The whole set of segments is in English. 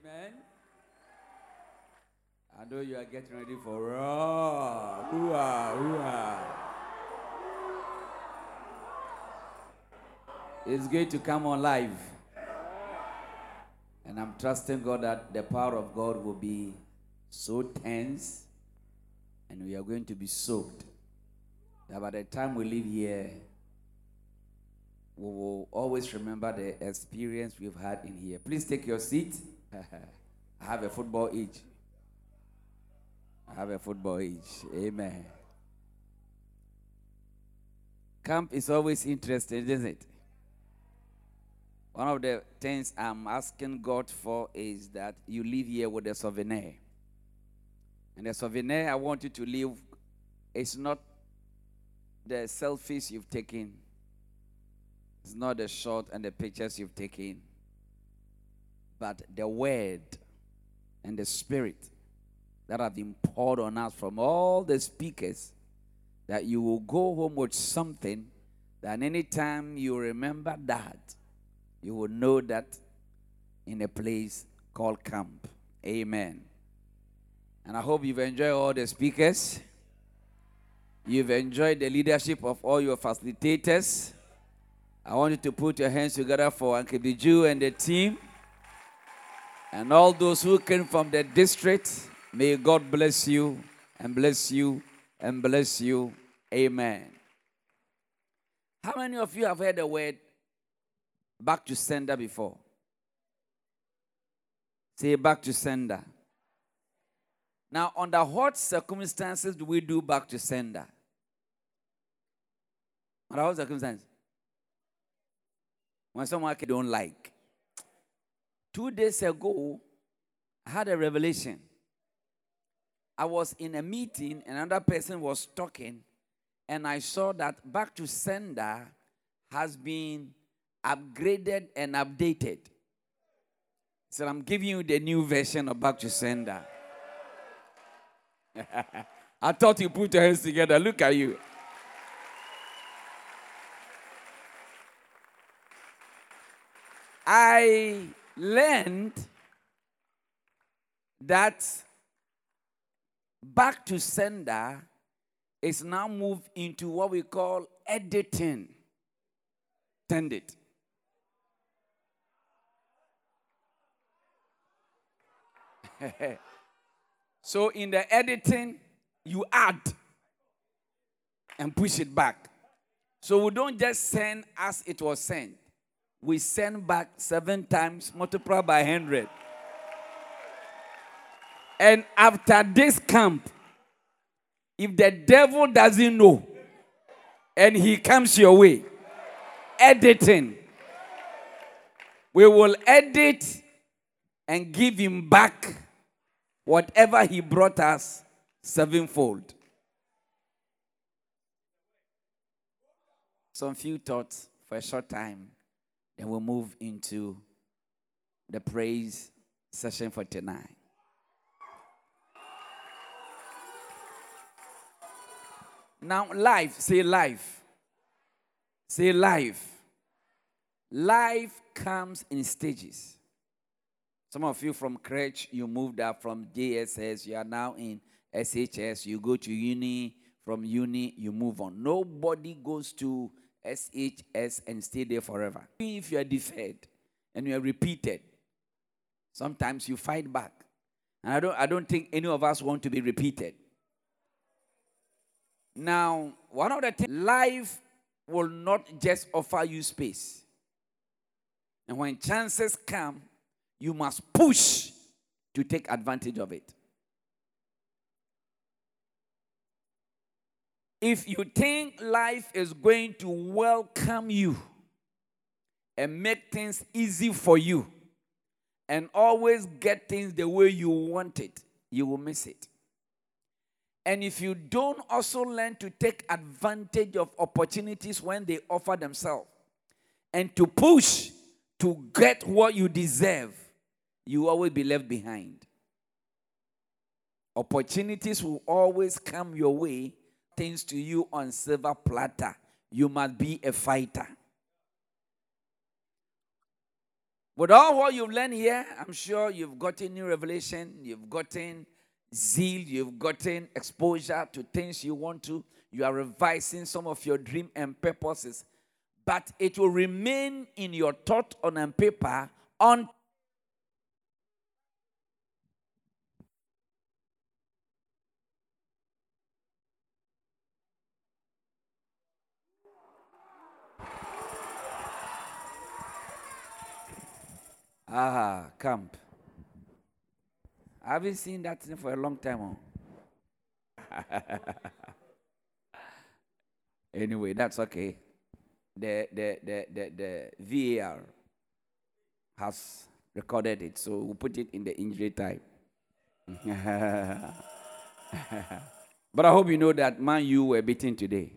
Amen. I know you are getting ready for raw. Hoo-ah, hoo-ah. It's going to come on live. And I'm trusting God that the power of God will be so tense and we are going to be soaked. That by the time we leave here, we will always remember the experience we've had in here. Please take your seat. I have a football age. I have a football age. Amen. Camp is always interesting, isn't it? One of the things I'm asking God for is that you leave here with a souvenir. And the souvenir I want you to leave is not the selfies you've taken, it's not the shot and the pictures you've taken, but the word and the spirit that have been poured on us from all the speakers. That you will go home with something that anytime you remember that, you will know that in a place called camp. Amen. And I hope you've enjoyed all the speakers. You've enjoyed the leadership of all your facilitators. I want you to put your hands together for Uncle Biju and the team. And all those who came from the district. May God bless you and bless you and bless you. Amen. How many of you have heard the word back to sender before? Say back to sender. Now, under what circumstances do we do back to sender? Under what circumstances? When someone don't like. Two days ago, I had a revelation. I was in a meeting, another person was talking, and I saw that back to sender has been upgraded and updated. So I'm giving you the new version of back to sender. I thought you put your hands together. Look at you. I learned that back to sender is now moved into what we call editing. Send it. so in the editing, you add and push it back. So we don't just send as it was sent. We send back seven times multiplied by 100. And after this camp, if the devil doesn't know and he comes your way, editing, we will edit and give him back whatever he brought us sevenfold. Some few thoughts for a short time, then we'll move into the praise session for tonight. Now, life, say life. Say life. Life comes in stages. Some of you from crèche, you moved up from JSS, you are now in SHS, you go to uni, from uni, you move on. Nobody goes to SHS and stay there forever. If you are deferred and you are repeated, sometimes you fight back. And I don't, I don't think any of us want to be repeated. Now, one of the things, life will not just offer you space. And when chances come, you must push to take advantage of it. If you think life is going to welcome you and make things easy for you and always get things the way you want it, you will miss it. And if you don't also learn to take advantage of opportunities when they offer themselves and to push to get what you deserve, you will always be left behind. Opportunities will always come your way, things to you on silver platter. You must be a fighter. With all what you've learned here, I'm sure you've gotten new revelation, you've gotten zeal, you've gotten exposure to things you want to. You are revising some of your dream and purposes, but it will remain in your thought on a paper on Ah, camp. I haven't seen that thing for a long time. Oh. anyway, that's okay. The, the, the, the, the VAR has recorded it, so we'll put it in the injury time. but I hope you know that man, you were beaten today.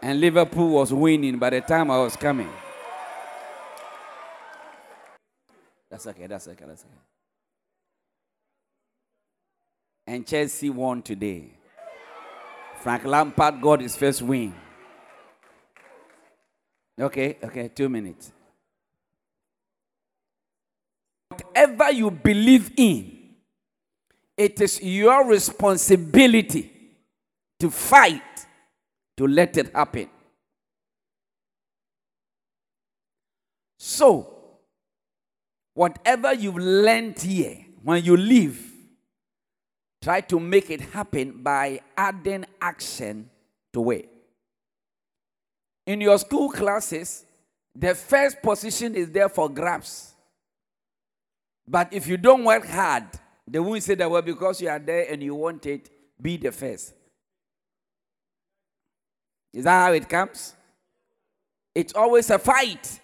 And Liverpool was winning by the time I was coming. That's okay, that's okay, that's okay. And Chelsea won today. Frank Lampard got his first win. Okay, okay, two minutes. Whatever you believe in, it is your responsibility to fight to let it happen. So, whatever you've learned here, when you leave, try to make it happen by adding action to it. In your school classes, the first position is there for grabs. But if you don't work hard, they won't say that, well, because you are there and you want it, be the first. Is that how it comes? It's always a fight.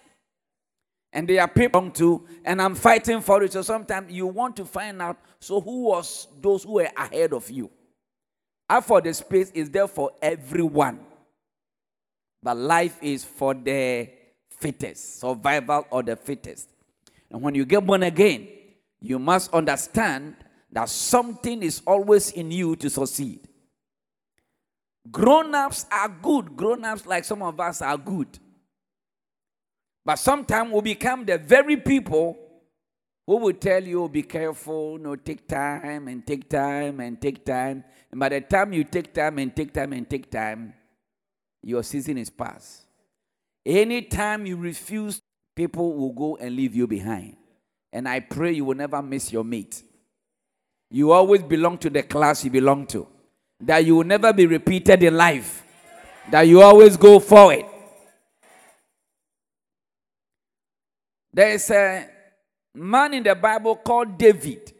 And they are people to, and I'm fighting for it. So sometimes you want to find out so who was those who were ahead of you? As for the space is there for everyone. But life is for the fittest, survival of the fittest. And when you get born again, you must understand that something is always in you to succeed. Grown ups are good. Grown ups, like some of us, are good. But sometimes we become the very people who will tell you, oh, be careful, no, take time and take time and take time. And by the time you take time and take time and take time, your season is past. Anytime you refuse, people will go and leave you behind. And I pray you will never miss your mate. You always belong to the class you belong to that you will never be repeated in life, that you always go forward. There is a man in the Bible called David.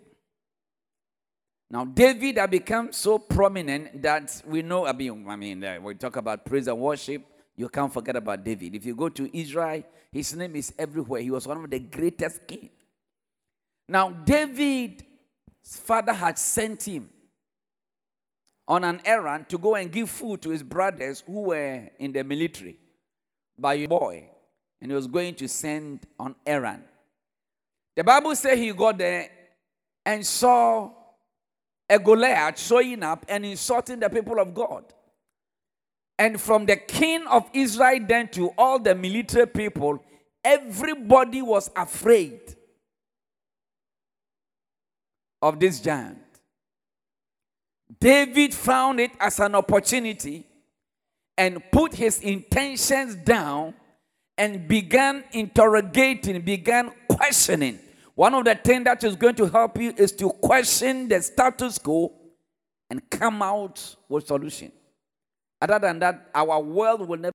Now, David had become so prominent that we know, I mean, I mean uh, we talk about praise and worship, you can't forget about David. If you go to Israel, his name is everywhere. He was one of the greatest kings. Now, David's father had sent him on an errand to go and give food to his brothers who were in the military by a boy. And he was going to send on errand. The Bible says he got there and saw a Goliath showing up and insulting the people of God. And from the king of Israel then to all the military people, everybody was afraid of this giant. David found it as an opportunity and put his intentions down and began interrogating, began questioning. One of the things that is going to help you is to question the status quo and come out with solution. Other than that, our world will never.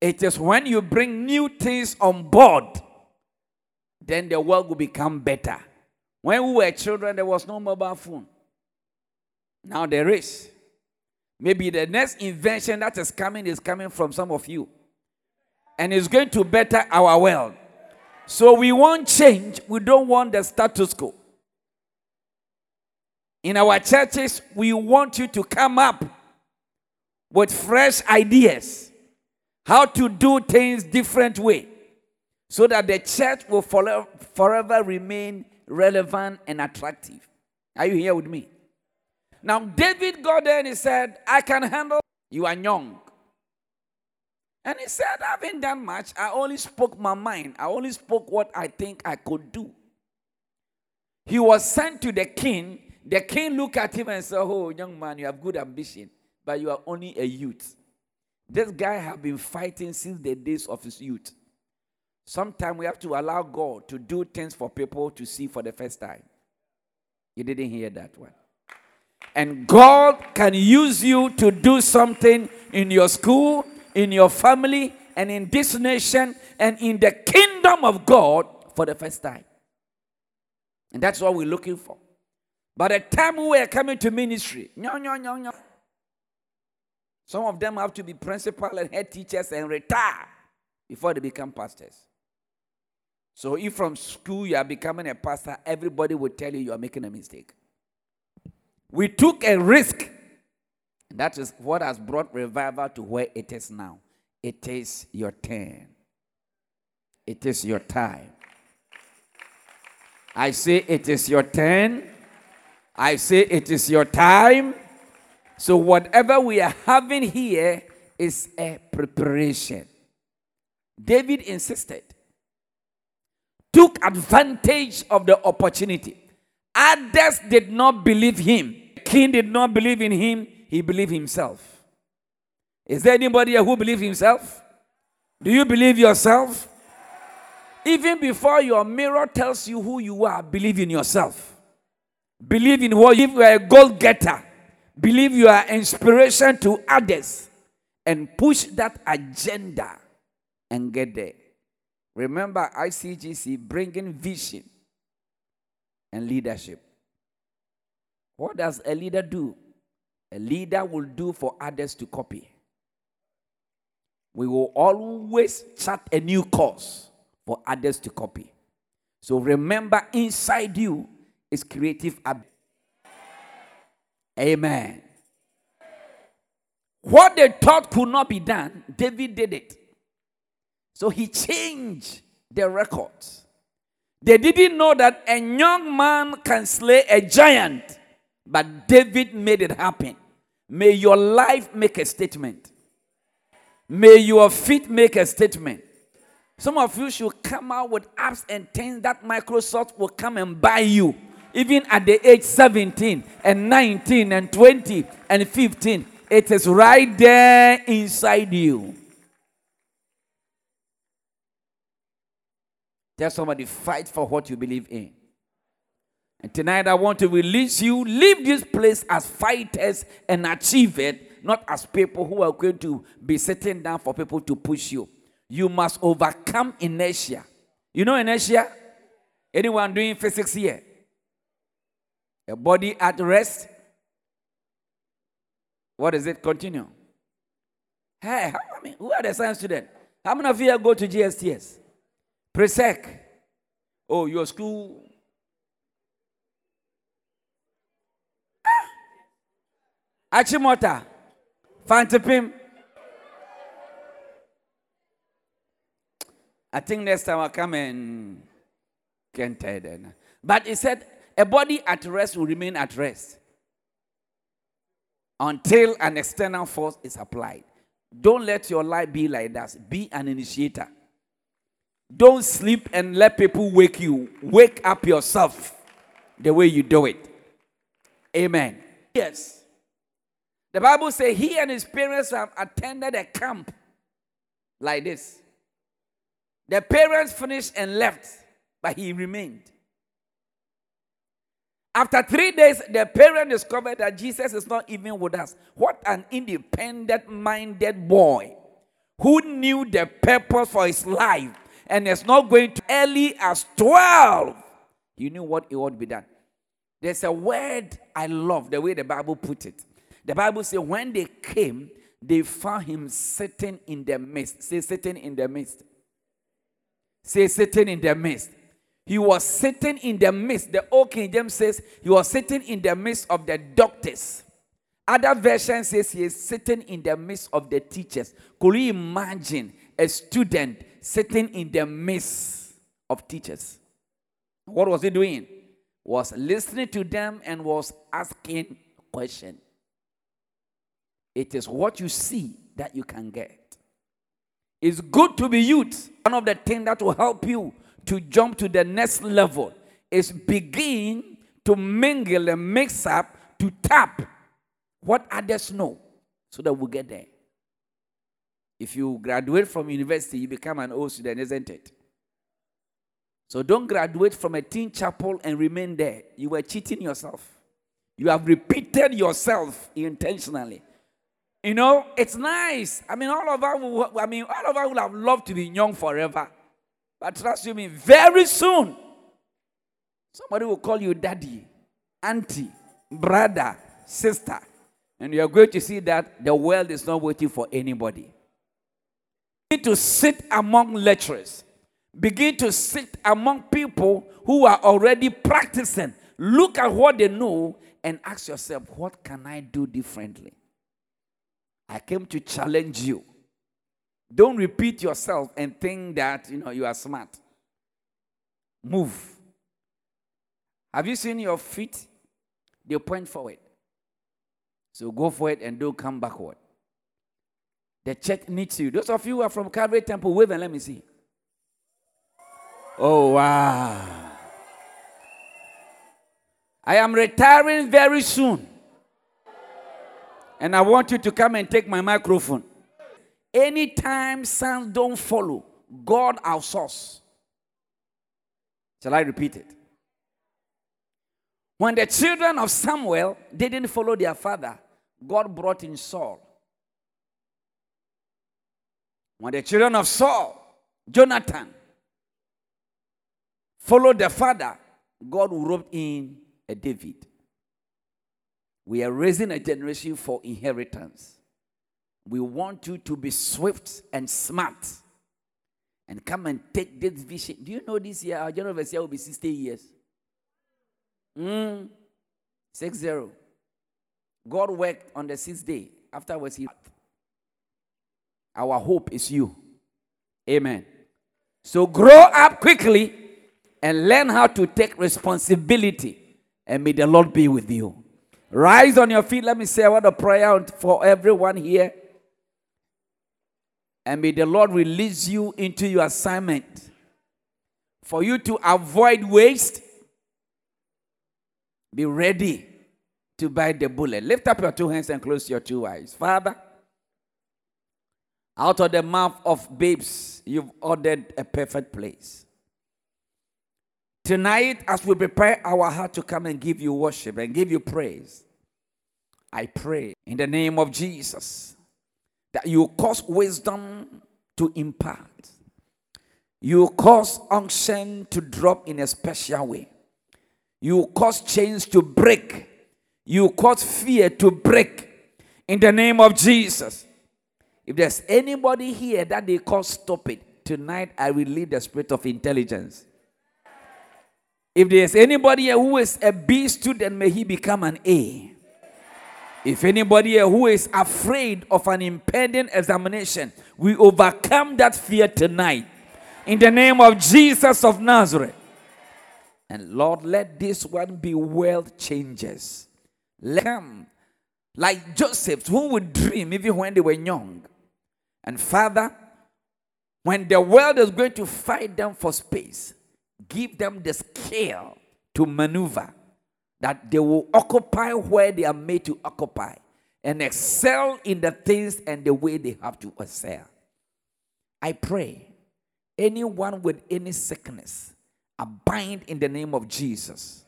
It is when you bring new things on board, then the world will become better. When we were children, there was no mobile phone. Now there is. Maybe the next invention that is coming is coming from some of you. And it's going to better our world. So we want change. We don't want the status quo. In our churches, we want you to come up with fresh ideas. How to do things different way. So that the church will forever remain relevant and attractive. Are you here with me? Now, David got there and he said, I can handle you are young. And he said, I haven't done much. I only spoke my mind. I only spoke what I think I could do. He was sent to the king. The king looked at him and said, Oh, young man, you have good ambition, but you are only a youth. This guy have been fighting since the days of his youth. Sometimes we have to allow God to do things for people to see for the first time. You didn't hear that one. And God can use you to do something in your school, in your family, and in this nation, and in the kingdom of God for the first time. And that's what we're looking for. By the time we are coming to ministry, some of them have to be principal and head teachers and retire before they become pastors. So if from school you are becoming a pastor, everybody will tell you you are making a mistake. We took a risk. That is what has brought revival to where it is now. It is your turn. It is your time. I say it is your turn. I say it is your time. So, whatever we are having here is a preparation. David insisted, took advantage of the opportunity. Others did not believe him. king did not believe in him, he believed himself. Is there anybody who believes himself? Do you believe yourself? Even before your mirror tells you who you are, believe in yourself. Believe in what you are a goal getter. Believe you are inspiration to others and push that agenda and get there. Remember ICGC bringing vision and leadership. What does a leader do? A leader will do for others to copy. We will always chart a new course for others to copy. So remember, inside you is creative ability. Amen. What they thought could not be done, David did it. So he changed the records. They didn't know that a young man can slay a giant, but David made it happen. May your life make a statement. May your feet make a statement. Some of you should come out with apps and things that Microsoft will come and buy you, even at the age 17 and 19 and 20 and 15. It is right there inside you. Tell somebody, fight for what you believe in. And tonight I want to release you. Leave this place as fighters and achieve it, not as people who are going to be sitting down for people to push you. You must overcome inertia. You know inertia? Anyone doing physics here? A body at rest. What is it? Continue. Hey, how, I mean, who are the science students? How many of you go to GSTS? Presec. Oh, your school. Ah. Achimota. Mfantsipim. I think next time I'll come and can't tell them. But he said a body at rest will remain at rest until an external force is applied. Don't let your life be like that. Be an initiator. Don't sleep and let people wake you. Wake up yourself the way you do it. Amen. Yes. The Bible says he and his parents have attended a camp like this. The parents finished and left, but he remained. After three days, the parent discovered that Jesus is not even with us. What an independent minded boy who knew the purpose for his life and is not going to early as 12. You knew what it would be done. There's a word I love, the way the Bible put it. The Bible says, when they came, they found him sitting in the midst. Say, sitting in the midst. Say, sitting in the midst. He was sitting in the midst. The old King James says he was sitting in the midst of the doctors. Other version says he is sitting in the midst of the teachers. Could you imagine a student sitting in the midst of teachers. What was he doing? Was listening to them and was asking questions. It is what you see that you can get. It's good to be youth. One of the things that will help you to jump to the next level is begin to mingle and mix up to tap what others know so that we'll get there. If you graduate from university, you become an old student, isn't it? So don't graduate from a teen chapel and remain there. You were cheating yourself. You have repeated yourself intentionally. You know, it's nice. I mean, all of us, I mean, all of us would have loved to be young forever. But trust you me, very soon, somebody will call you daddy, auntie, brother, sister. And you are going to see that the world is not waiting for anybody. Begin to sit among lecturers. Begin to sit among people who are already practicing. Look at what they know and ask yourself, what can I do differently? I came to challenge you. Don't repeat yourself and think that you know you are smart. Move. Have you seen your feet? They point forward. So go forward and don't come backward. The church needs you. Those of you who are from Calvary Temple, wave and let me see. Oh, wow. I am retiring very soon. And I want you to come and take my microphone. Anytime sons don't follow, God our source. Shall I repeat it? When the children of Samuel didn't follow their father, God brought in Saul. When the children of Saul, Jonathan, followed their father, God roped in a David. We are raising a generation for inheritance. We want you to be swift and smart and come and take this vision. Do you know this year our general overseer will be 60 years? Mm, six zero. God worked on the sixth day. Afterwards, he. Our hope is you. Amen. So grow up quickly and learn how to take responsibility. And may the Lord be with you. Rise on your feet. Let me say a word of prayer for everyone here. And may the Lord release you into your assignment. For you to avoid waste, be ready to bite the bullet. Lift up your two hands and close your two eyes. Father, out of the mouth of babes, you've ordered a perfect place. Tonight, as we prepare our heart to come and give you worship and give you praise, I pray in the name of Jesus that you cause wisdom to impart. You cause unction to drop in a special way. You cause chains to break. You cause fear to break in the name of Jesus. If there's anybody here that they call stop it, tonight I will lead the spirit of intelligence. If there's anybody here who is a B student, may he become an A. If anybody here who is afraid of an impending examination, we overcome that fear tonight. In the name of Jesus of Nazareth. And Lord, let this one be world changers. Let them, like Joseph, who would dream even when they were young. And Father, when the world is going to fight them for space, give them the skill to maneuver that they will occupy where they are made to occupy and excel in the things and the way they have to excel. I pray anyone with any sickness, I bind in the name of Jesus.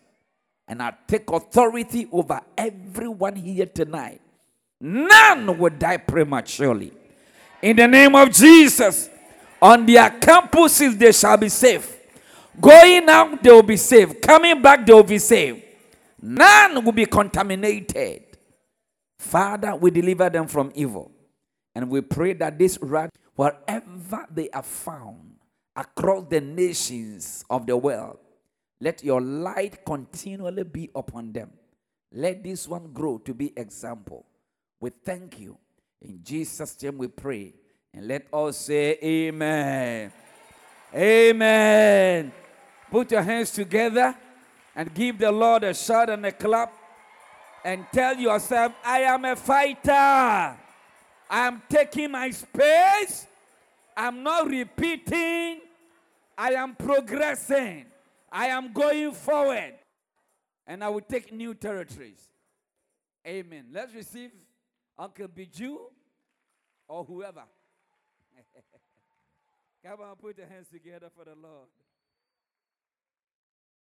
And I take authority over everyone here tonight. None will die prematurely. In the name of Jesus, on their campuses they shall be safe. Going out, they will be safe. Coming back, they will be safe. None will be contaminated. Father, we deliver them from evil. And we pray that this rat, wherever they are found across the nations of the world, let your light continually be upon them. Let this one grow to be example. We thank you. In Jesus' name we pray. And let us say amen. Amen. Put your hands together and give the Lord a shout and a clap and tell yourself, I am a fighter. I am taking my space I'm not repeating, I am progressing, I am going forward, and I will take new territories. Amen. Let's receive Uncle Biju or whoever. Come on, put your hands together for the Lord.